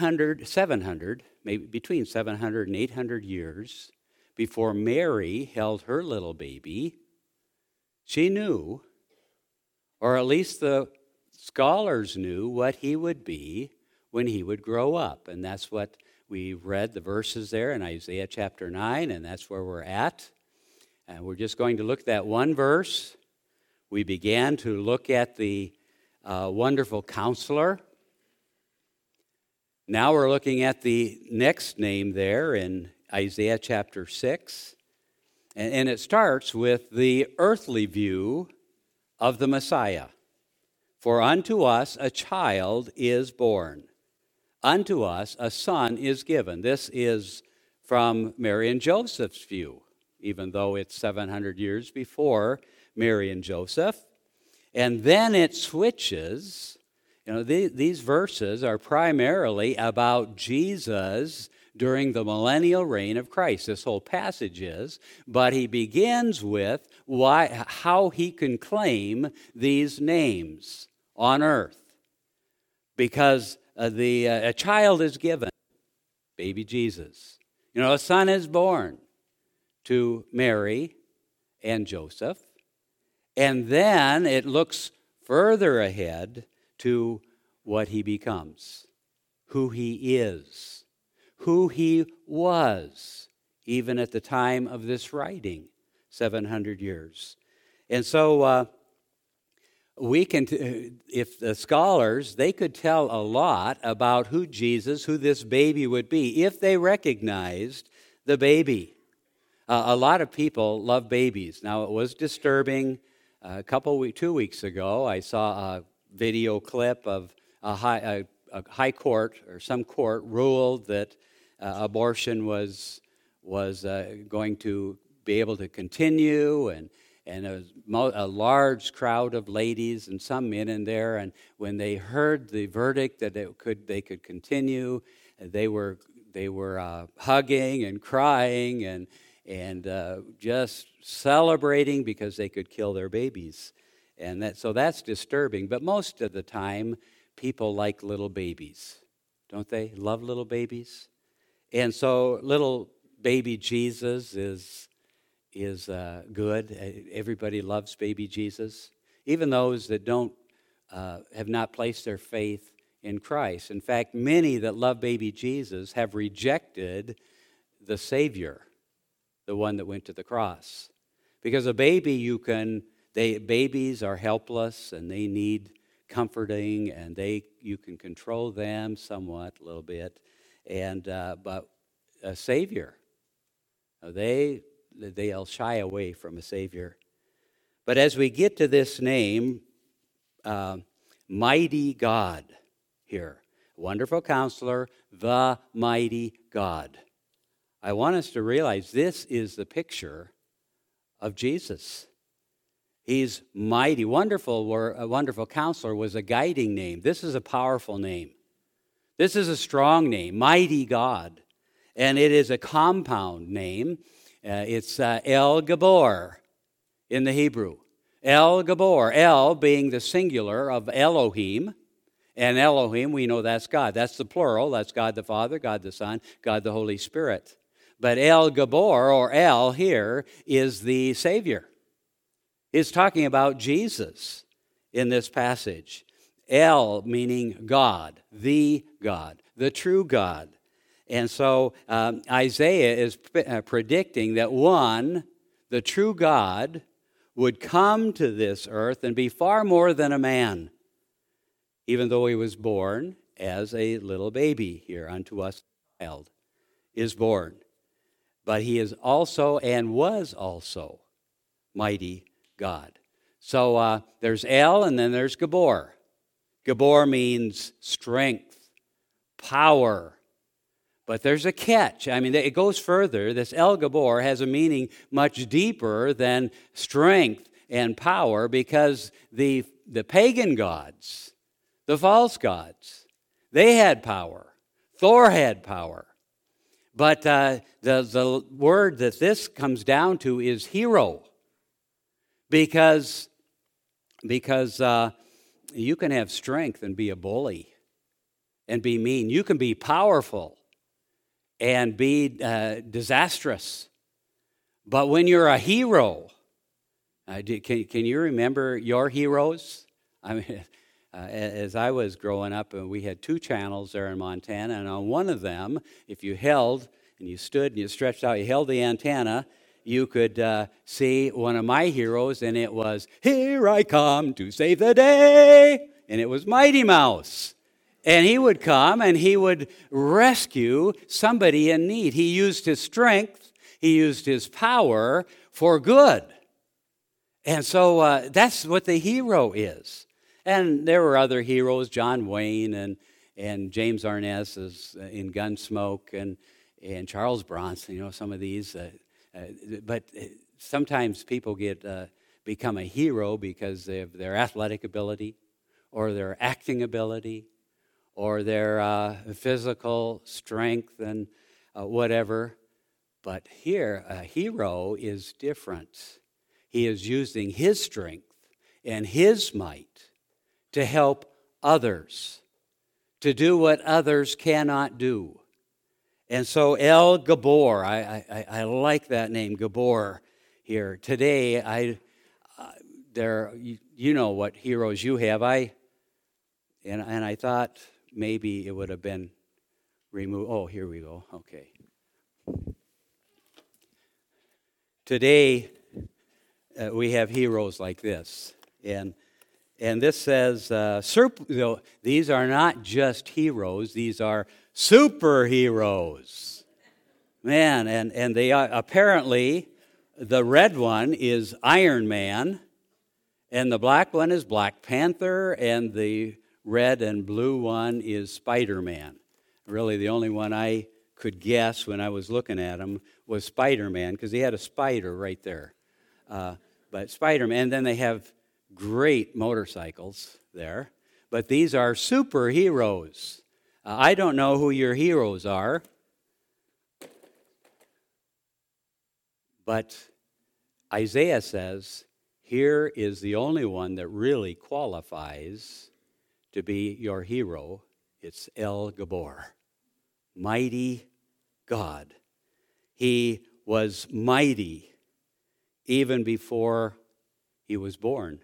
100, 700, maybe between 700 and 800 years before Mary held her little baby, she knew, or at least the scholars knew, what he would be when he would grow up. And that's what we read the verses there in Isaiah chapter 9, and that's where we're at. And we're just going to look at that one verse. We began to look at the uh, wonderful counselor. Now we're looking at the next name there in Isaiah chapter 6. And, it starts with the earthly view of the Messiah. For unto us a child is born, unto us a son is given. This is from Mary and Joseph's view, even though it's 700 years before Mary and Joseph. And then it switches. You know, these verses are primarily about Jesus during the millennial reign of Christ. This whole passage is, but he begins with why, how he can claim these names on earth. Because uh, the, uh, a child is given, baby Jesus. You know, a son is born to Mary and Joseph. And then it looks further ahead to what he becomes, who he is, who he was, even at the time of this writing, 700 years. And so uh, we can, t- if the scholars, they could tell a lot about who Jesus, who this baby would be, if they recognized the baby. Uh, a lot of people love babies. Now, it was disturbing. Uh, a couple, two weeks ago, I saw a video clip of a high, a, a high court or some court ruled that uh, abortion was, was uh, going to be able to continue and and a, a large crowd of ladies and some men in there. And when they heard the verdict that it could, they could continue, they were, they were uh, hugging and crying and, and uh, just celebrating because they could kill their babies. And that, so that's disturbing. But most of the time, people like little babies, don't they? Love little babies. And so, little baby Jesus is, is uh, good. Everybody loves baby Jesus, even those that don't uh, have not placed their faith in Christ. In fact, many that love baby Jesus have rejected the Savior, the one that went to the cross. Because a baby, you can, they, babies are helpless and they need comforting and they, you can control them somewhat, a little bit. And, uh, but a Savior, they, they'll shy away from a Savior. But as we get to this name, uh, Mighty God, here, Wonderful Counselor, the Mighty God. I want us to realize this is the picture of Jesus. He's mighty. Wonderful, a wonderful counselor was a guiding name. This is a powerful name. This is a strong name, mighty God. And it is a compound name. Uh, it's uh, El Gabor in the Hebrew. El Gabor, El being the singular of Elohim, and Elohim, we know that's God. That's the plural. That's God the Father, God the Son, God the Holy Spirit. But El Gabor, or El here, is the Savior. It's talking about Jesus in this passage. El meaning God, the God, the true God. And so um, Isaiah is p- uh, predicting that one, the true God, would come to this earth and be far more than a man, even though he was born as a little baby here unto us child is born. But he is also and was also mighty God. So uh, there's El and then there's Gabor. Gabor means strength, power, but there's a catch. I mean, it goes further. This El Gabor has a meaning much deeper than strength and power because the, the pagan gods, the false gods, they had power. Thor had power. But uh, the, the word that this comes down to is hero because, because uh, you can have strength and be a bully and be mean. You can be powerful and be uh, disastrous. But when you're a hero, uh, do, can, can you remember your heroes? I mean, uh, as I was growing up, and uh, we had two channels there in Montana, and on one of them, if you held and you stood and you stretched out, you held the antenna, you could uh, see one of my heroes, and it was, Here I come to save the day. And it was Mighty Mouse. And he would come and he would rescue somebody in need. He used his strength, he used his power for good. And so uh, that's what the hero is. And there were other heroes, John Wayne and, and James Arness uh, in Gunsmoke and, and Charles Bronson, you know, some of these. Uh, but uh, sometimes people get uh, become a hero because of their athletic ability or their acting ability or their uh, physical strength and uh, whatever. But here, a hero is different. He is using his strength and his might to help others, to do what others cannot do. And so El Gabor, I, I, I like that name, Gabor, here. Today, I, uh, there, you, you, know what heroes you have. I, and, and I thought maybe it would have been removed. Oh, here we go. Okay. Today, uh, we have heroes like this. And, and this says, uh, know, these are not just heroes, these are superheroes. Man, and, and they are, apparently, the red one is Iron Man, and the black one is Black Panther, and the red and blue one is Spider Man. Really, the only one I could guess when I was looking at him was Spider Man, because he had a spider right there. Uh, but Spider Man, and then they have great motorcycles there. But these are superheroes. Uh, I don't know who your heroes are, but Isaiah says, here is the only one that really qualifies to be your hero. It's El Gabor, mighty God. He was mighty even before he was born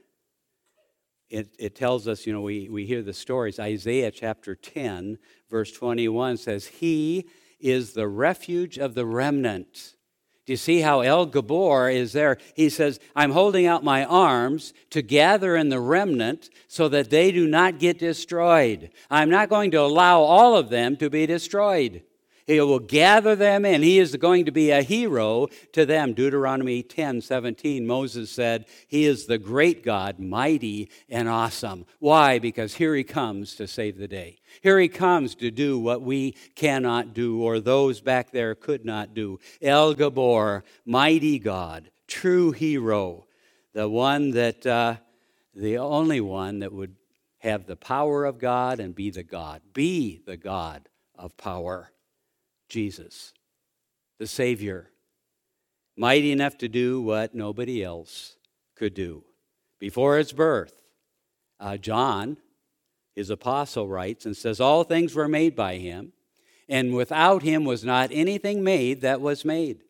it, it tells us, you know, we, we hear the stories. Isaiah chapter 10, verse 21 says, He is the refuge of the remnant. Do you see how El Gabor is there? He says, I'm holding out my arms to gather in the remnant so that they do not get destroyed. I'm not going to allow all of them to be destroyed. He will gather them in. He is going to be a hero to them. Deuteronomy 10 17, Moses said, He is the great God, mighty and awesome. Why? Because here he comes to save the day. Here he comes to do what we cannot do or those back there could not do. El Gabor, mighty God, true hero, the one that, uh, the only one that would have the power of God and be the God, be the God of power. Jesus, the Savior, mighty enough to do what nobody else could do. Before his birth, uh, John, his apostle, writes and says, All things were made by him, and without him was not anything made that was made.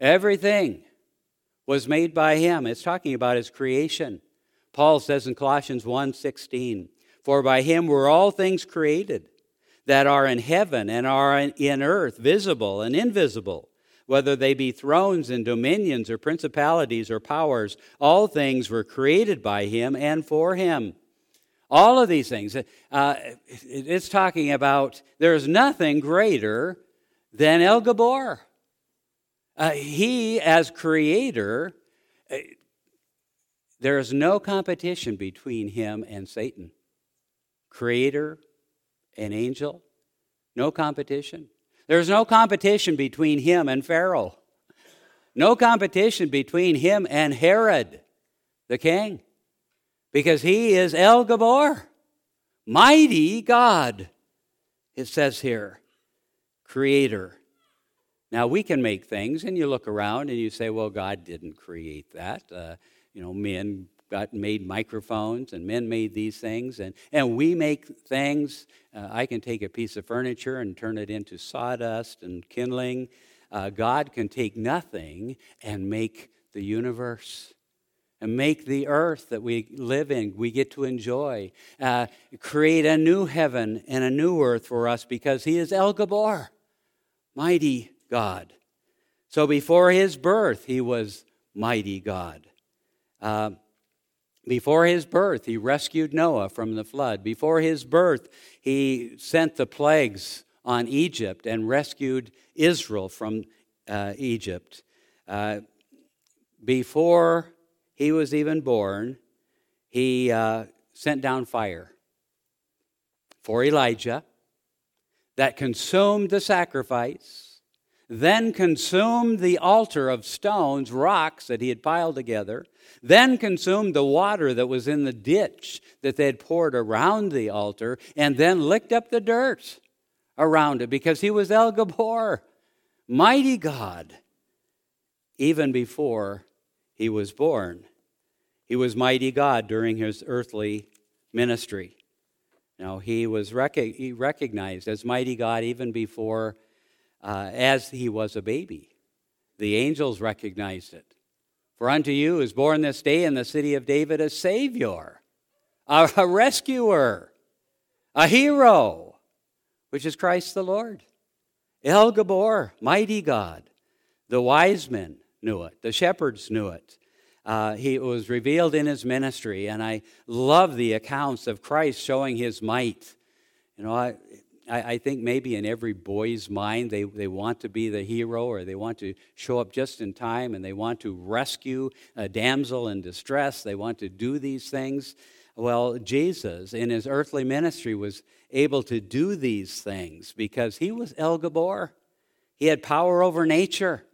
Everything was made by him. It's talking about his creation. Paul says in Colossians 1:16, "For by him were all things created, that are in heaven and are in earth, visible and invisible, whether they be thrones and dominions or principalities or powers. All things were created by him and for him. All of these things. Uh, it's talking about there's nothing greater than El Gabor. Uh, he, as creator, uh, there is no competition between him and Satan. Creator, an angel. No competition. There's no competition between him and Pharaoh. No competition between him and Herod, the king, because he is El Gabor, mighty God. It says here, creator. Now we can make things, and you look around and you say, well, God didn't create that. Uh, you know, men got made microphones, and men made these things, and, and we make things. Uh, I can take a piece of furniture and turn it into sawdust and kindling. Uh, God can take nothing and make the universe and make the earth that we live in, we get to enjoy. Uh, create a new heaven and a new earth for us because He is El Gabor, mighty God. So before His birth, He was mighty God. Uh, before his birth, he rescued Noah from the flood. Before his birth, he sent the plagues on Egypt and rescued Israel from uh, Egypt. Uh, before he was even born, he uh, sent down fire for Elijah that consumed the sacrifice, then consumed the altar of stones, rocks that he had piled together, then consumed the water that was in the ditch that they had poured around the altar, and then licked up the dirt around it because he was El Gabor, mighty God, even before he was born. He was mighty God during his earthly ministry. Now, he was rec- he recognized as mighty God even before, uh, as he was a baby. The angels recognized it. For unto you is born this day in the city of David a Savior, a, a rescuer, a hero, which is Christ the Lord. El Gabor, mighty God. The wise men knew it, the shepherds knew it. Uh, he was revealed in his ministry, and I love the accounts of Christ showing his might. You know, I, I, think maybe in every boy's mind, they, they want to be the hero or they want to show up just in time and they want to rescue a damsel in distress. They want to do these things. Well, Jesus, in his earthly ministry, was able to do these things because he was El Gabor. He had power over nature.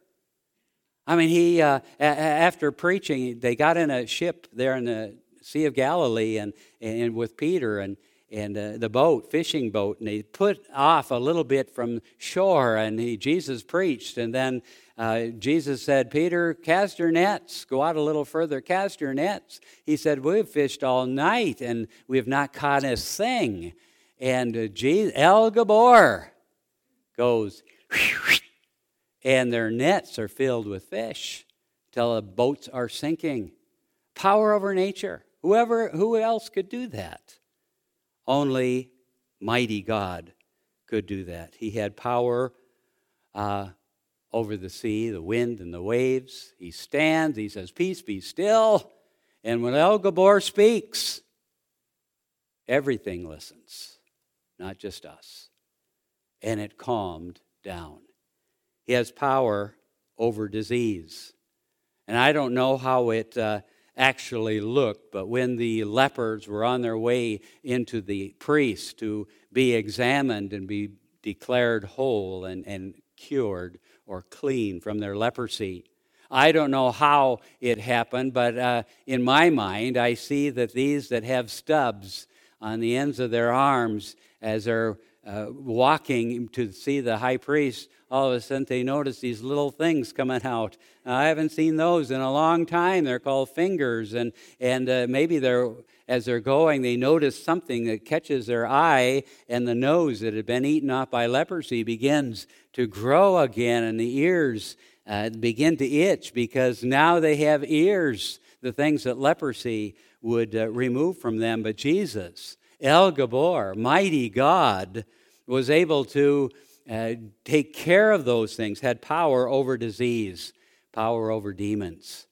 I mean, he, uh, a- after preaching, they got in a ship there in the Sea of Galilee and, and with Peter and, and uh, the boat, fishing boat, and he put off a little bit from shore, and he, Jesus preached. And then uh, Jesus said, Peter, cast your nets. Go out a little further, cast your nets. He said, We've fished all night, and we have not caught a thing. And uh, Jesus, El Gabor goes, and their nets are filled with fish till the boats are sinking. Power over nature. Whoever, who else could do that? Only mighty God could do that. He had power uh, over the sea, the wind, and the waves. He stands, he says, Peace, be still. And when El Gabor speaks, everything listens, not just us. And it calmed down. He has power over disease. And I don't know how it uh, actually looked, but when the lepers were on their way into the priest to be examined and be declared whole and, and cured or clean from their leprosy, I don't know how it happened, but uh, in my mind, I see that these that have stubs on the ends of their arms as they're uh, walking to see the high priest all of a sudden they notice these little things coming out. I haven't seen those in a long time. They're called fingers, and and uh, maybe they're as they're going, they notice something that catches their eye, and the nose that had been eaten off by leprosy begins to grow again, and the ears uh, begin to itch because now they have ears, the things that leprosy would uh, remove from them. But Jesus, El Gabor, mighty God, was able to uh, take care of those things, had power over disease, power over demons.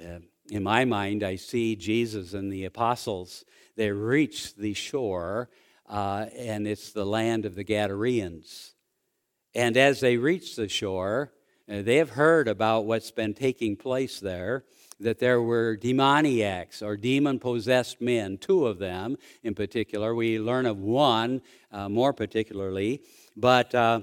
Uh, in my mind, I see Jesus and the apostles. They reach the shore, uh, and it's the land of the Gadareans. And as they reach the shore, uh, they have heard about what's been taking place there that there were demoniacs or demon possessed men, two of them in particular. We learn of one uh, more particularly but uh,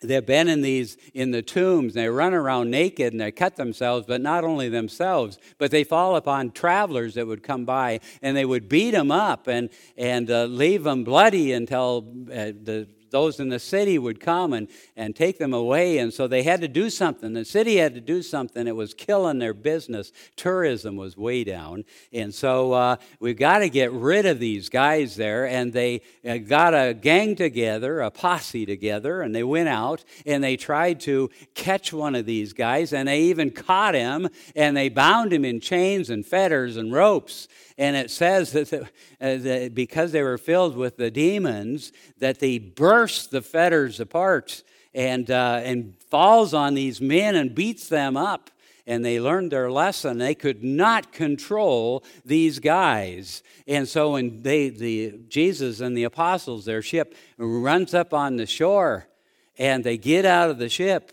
they've been in these in the tombs they run around naked and they cut themselves but not only themselves but they fall upon travelers that would come by and they would beat them up and and uh, leave them bloody until uh, the those in the city would come and, and take them away. And so they had to do something. The city had to do something. It was killing their business. Tourism was way down. And so uh, we've got to get rid of these guys there. And they uh, got a gang together, a posse together, and they went out and they tried to catch one of these guys. And they even caught him and they bound him in chains and fetters and ropes. And it says that, the, uh, that because they were filled with the demons, that they burst the fetters apart and, uh, and falls on these men and beats them up. And they learned their lesson. They could not control these guys. And so when they, the, Jesus and the apostles, their ship runs up on the shore, and they get out of the ship,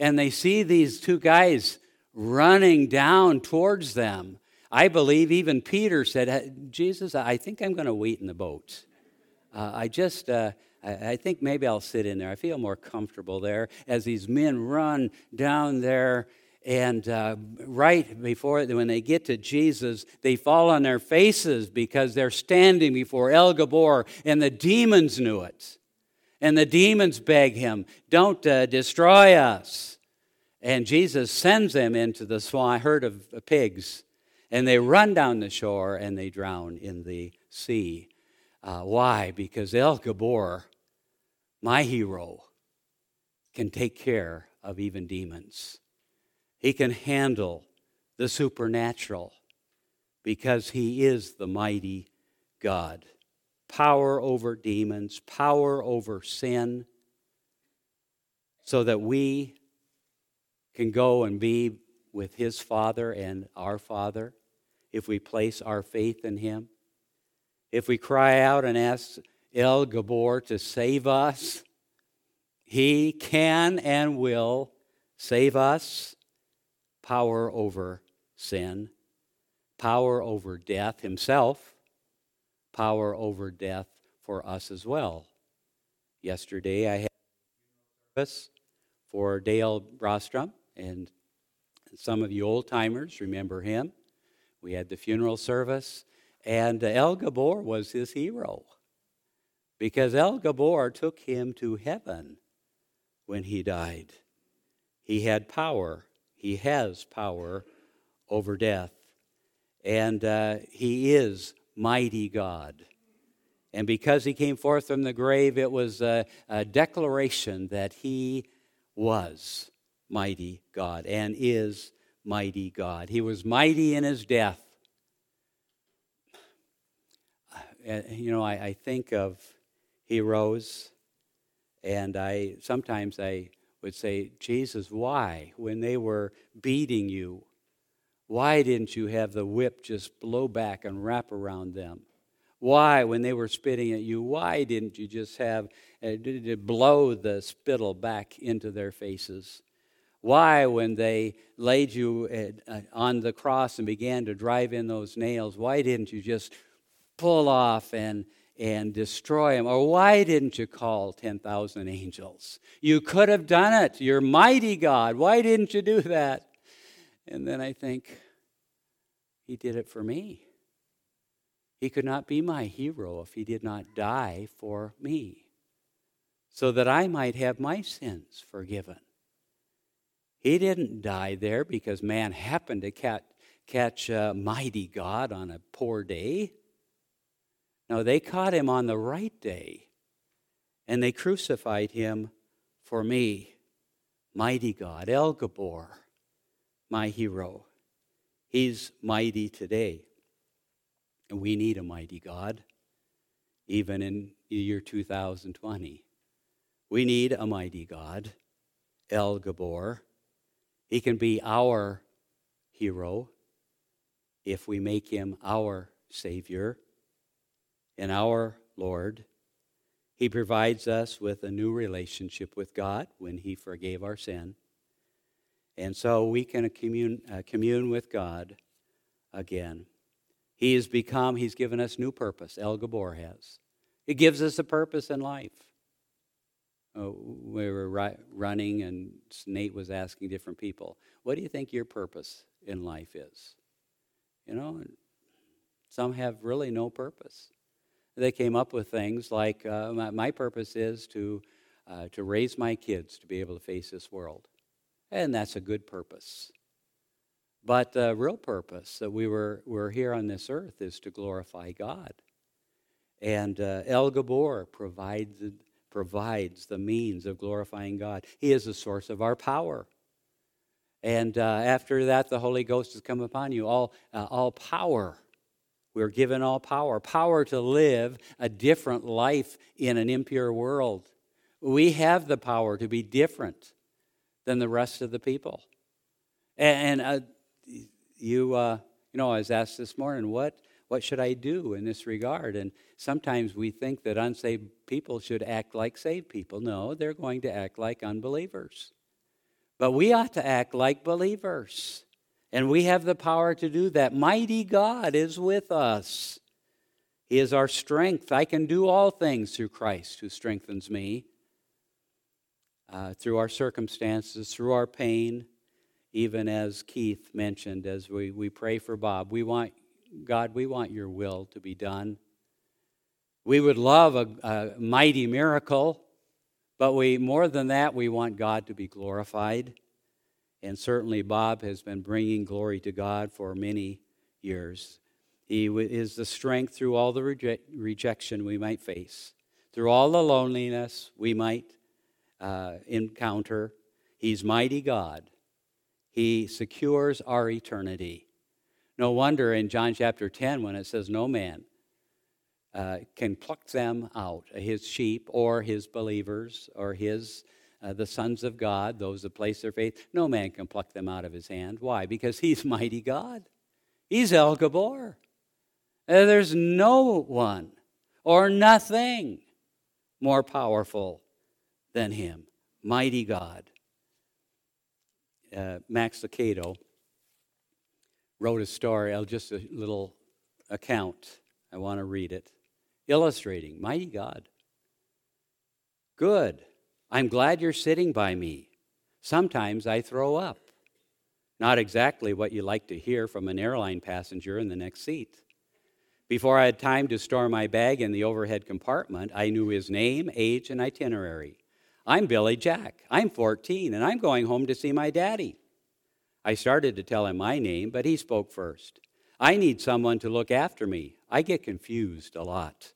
and they see these two guys running down towards them. I believe even Peter said, Jesus, I think I'm going to wait in the boat. Uh, I just, uh, I, think maybe I'll sit in there. I feel more comfortable there as these men run down there. And uh, right before, when they get to Jesus, they fall on their faces because they're standing before El Gabor, and the demons knew it. And the demons beg him, Don't uh, destroy us. And Jesus sends them into the swine, herd of pigs and they run down the shore and they drown in the sea. Uh, why? Because El Gabor, my hero, can take care of even demons. He can handle the supernatural because he is the mighty God. Power over demons, power over sin, so that we can go and be with his Father and our Father if we place our faith in Him. If we cry out and ask El Gabor to save us, He can and will save us. Power over sin, power over death Himself, power over death for us as well. Yesterday I had a service for Dale Brostrom, and some of you old timers remember him. We had the funeral service, and El Gabor was his hero because El Gabor took him to heaven when he died. He had power, he has power over death, and uh, he is mighty God. And because he came forth from the grave, it was a, a declaration that he was mighty God and is mighty God. He was mighty in his death. Uh, you know, I, I think of heroes, and I sometimes I would say, Jesus, why? When they were beating you, why didn't you have the whip just blow back and wrap around them? Why, when they were spitting at you, why didn't you just have uh, blow the spittle back into their faces? Why, when they laid you uh, on the cross and began to drive in those nails, why didn't you just pull off and, and destroy them? Or why didn't you call 10,000 angels? You could have done it. You're mighty God. Why didn't you do that? And then I think, He did it for me. He could not be my hero if He did not die for me, so that I might have my sins forgiven. He didn't die there because man happened to catch, catch a mighty God on a poor day. No, they caught him on the right day, and they crucified him for me. Mighty God, El Gabor, my hero. He's mighty today. And we need a mighty God, even in the year 2020. We need a mighty God, El Gabor. He can be our hero if we make him our Savior and our Lord. He provides us with a new relationship with God when He forgave our sin. And so we can commune, uh, commune with God again. He has become, He's given us new purpose. El Gabor has. It gives us a purpose in life. Uh, we were ri- running, and Nate was asking different people, What do you think your purpose in life is? You know, some have really no purpose. they came up with things like uh, my, my, purpose is to, uh, to raise my kids to be able to face this world. And that's a good purpose. But the real purpose that we were, we're here on this earth is to glorify God. And uh, El Gabor provides, provides the means of glorifying God. He is the source of our power. And uh, after that, the Holy Ghost has come upon you. All, uh, all power. We're given all power power to live a different life in an impure world. We have the power to be different than the rest of the people. And, uh, you, uh, you know, I was asked this morning, what, what should I do in this regard? And sometimes we think that unsaved people should act like saved people. No, they're going to act like unbelievers. But we ought to act like believers. And we have the power to do that. Mighty God is with us. He is our strength. I can do all things through Christ who strengthens me. Uh, through our circumstances, through our pain, even as Keith mentioned, as we, we pray for Bob, we want, God, we want your will to be done. We would love a, a mighty miracle, but we, more than that, we want God to be glorified. And certainly, Bob has been bringing glory to God for many years. He is the strength through all the reje- rejection we might face, through all the loneliness we might uh, encounter. He's mighty God he secures our eternity. No wonder in John chapter 10, when it says, No man uh, can pluck them out, his sheep or his believers or his. Uh, the sons of God, those that place their faith, no man can pluck them out of his hand. Why? Because he's mighty God. He's El Gabor. Uh, there's no one or nothing more powerful than him. Mighty God uh, Max Lucado wrote a story, uh, just a little account. I want to read it, illustrating Mighty God. Good. I'm glad you're sitting by me. Sometimes I throw up. Not exactly what you like to hear from an airline passenger in the next seat. Before I had time to store my bag in the overhead compartment, I knew his name, age, and itinerary. I'm Billy Jack. I'm 14, and I'm going home to see my daddy. I started to tell him my name, but he spoke first. I need someone to look after me. I get confused a lot.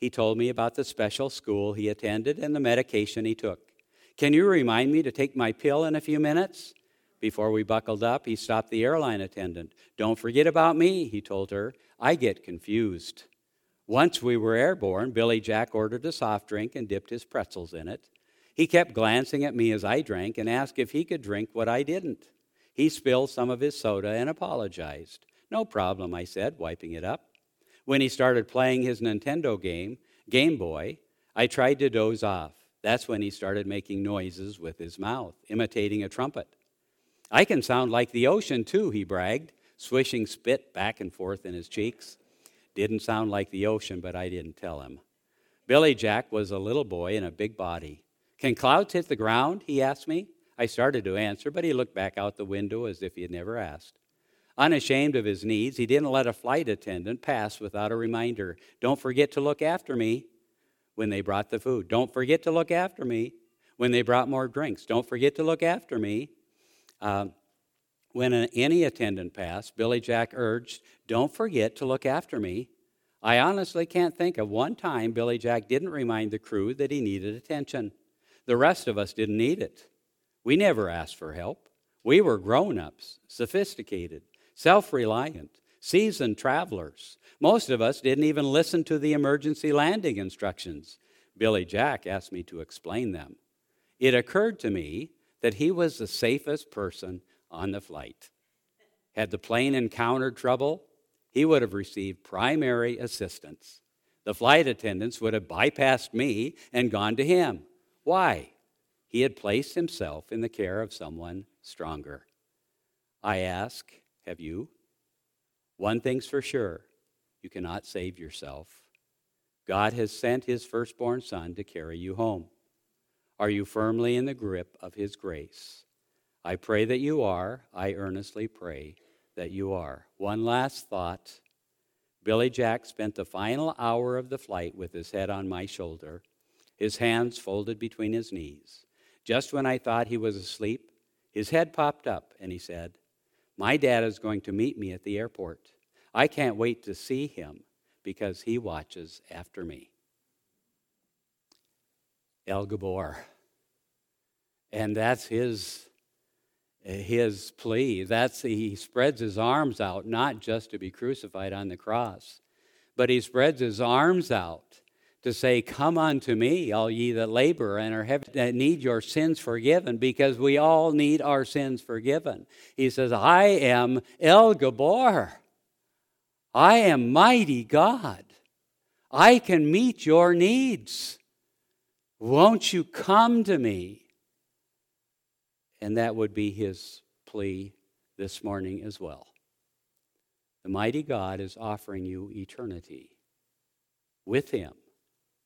He told me about the special school he attended and the medication he took. Can you remind me to take my pill in a few minutes? Before we buckled up, he stopped the airline attendant. Don't forget about me, he told her. I get confused. Once we were airborne, Billy Jack ordered a soft drink and dipped his pretzels in it. He kept glancing at me as I drank and asked if he could drink what I didn't. He spilled some of his soda and apologized. No problem, I said, wiping it up. When he started playing his Nintendo game, Game Boy, I tried to doze off. That's when he started making noises with his mouth, imitating a trumpet. I can sound like the ocean, too, he bragged, swishing spit back and forth in his cheeks. Didn't sound like the ocean, but I didn't tell him. Billy Jack was a little boy in a big body. Can clouds hit the ground? He asked me. I started to answer, but he looked back out the window as if he had never asked. Unashamed of his needs, he didn't let a flight attendant pass without a reminder. Don't forget to look after me when they brought the food. Don't forget to look after me when they brought more drinks. Don't forget to look after me. Um, when an, any attendant passed, Billy Jack urged, Don't forget to look after me. I honestly can't think of one time Billy Jack didn't remind the crew that he needed attention. The rest of us didn't need it. We never asked for help. We were grown ups, sophisticated, self reliant, seasoned travelers. Most of us didn't even listen to the emergency landing instructions. Billy Jack asked me to explain them. It occurred to me that he was the safest person on the flight. Had the plane encountered trouble, he would have received primary assistance. The flight attendants would have bypassed me and gone to him. Why? He had placed himself in the care of someone stronger. I ask, have you? One thing's for sure you cannot save yourself. God has sent his firstborn son to carry you home. Are you firmly in the grip of his grace? I pray that you are. I earnestly pray that you are. One last thought. Billy Jack spent the final hour of the flight with his head on my shoulder, his hands folded between his knees. Just when I thought he was asleep, his head popped up and he said, My dad is going to meet me at the airport. I can't wait to see him because he watches after me. El Gabor. And that's his, his plea. That's he spreads his arms out, not just to be crucified on the cross, but he spreads his arms out to say, Come unto me, all ye that labor and are heavy, that need your sins forgiven, because we all need our sins forgiven. He says, I am El Gabor. I am mighty God. I can meet your needs. Won't you come to me? And that would be his plea this morning as well. The mighty God is offering you eternity with him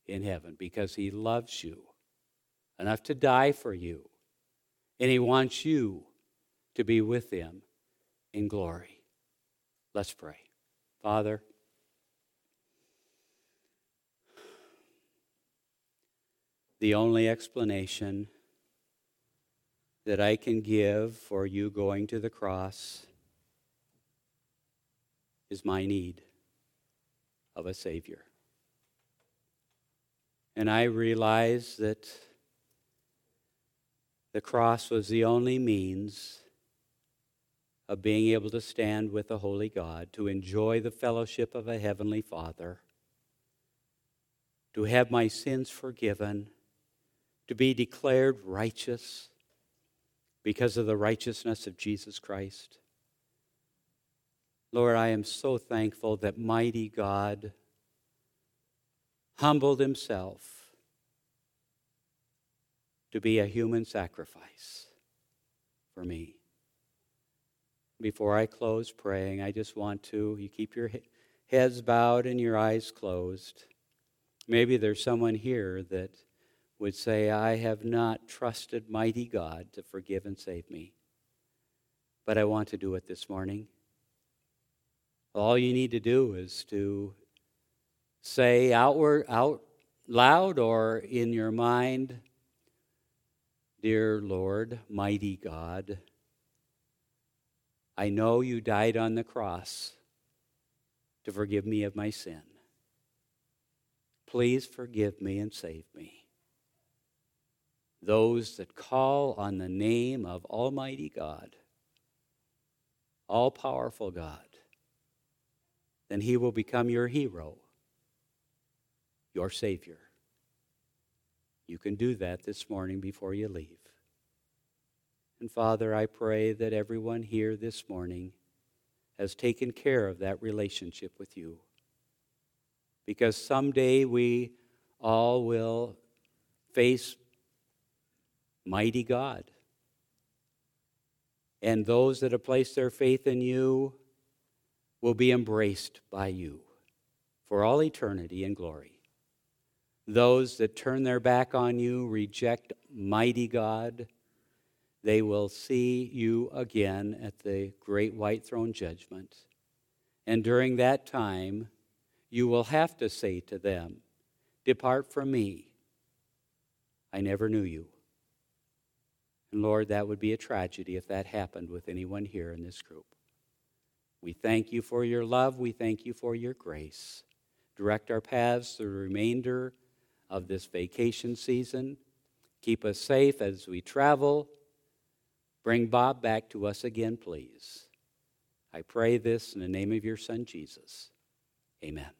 in heaven because he loves you enough to die for you. And he wants you to be with him in glory. Let's pray. Father, the only explanation that I can give for you going to the cross is my need of a Savior. And I realize that the cross was the only means of being able to stand with a holy God, to enjoy the fellowship of a heavenly Father, to have my sins forgiven, to be declared righteous because of the righteousness of Jesus Christ. Lord, I am so thankful that mighty God humbled himself to be a human sacrifice for me. Before I close praying, I just want to, you keep your heads bowed and your eyes closed. Maybe there's someone here that would say, I have not trusted mighty God to forgive and save me, but I want to do it this morning. All you need to do is to say outward, out loud or in your mind, Dear Lord, mighty God, I know you died on the cross to forgive me of my sin. Please forgive me and save me. Those that call on the name of Almighty God, all powerful God, then He will become your hero, your Savior. You can do that this morning before you leave. And Father, I pray that everyone here this morning has taken care of that relationship with you. Because someday we all will face mighty God. And those that have placed their faith in you will be embraced by you for all eternity and glory. Those that turn their back on you, reject mighty God, they will see you again at the great white throne judgment. And during that time, you will have to say to them, Depart from me. I never knew you. And Lord, that would be a tragedy if that happened with anyone here in this group. We thank you for your love. We thank you for your grace. Direct our paths through the remainder of this vacation season. Keep us safe as we travel Bring Bob back to us again, please. I pray this in the name of your Son, Jesus. Amen.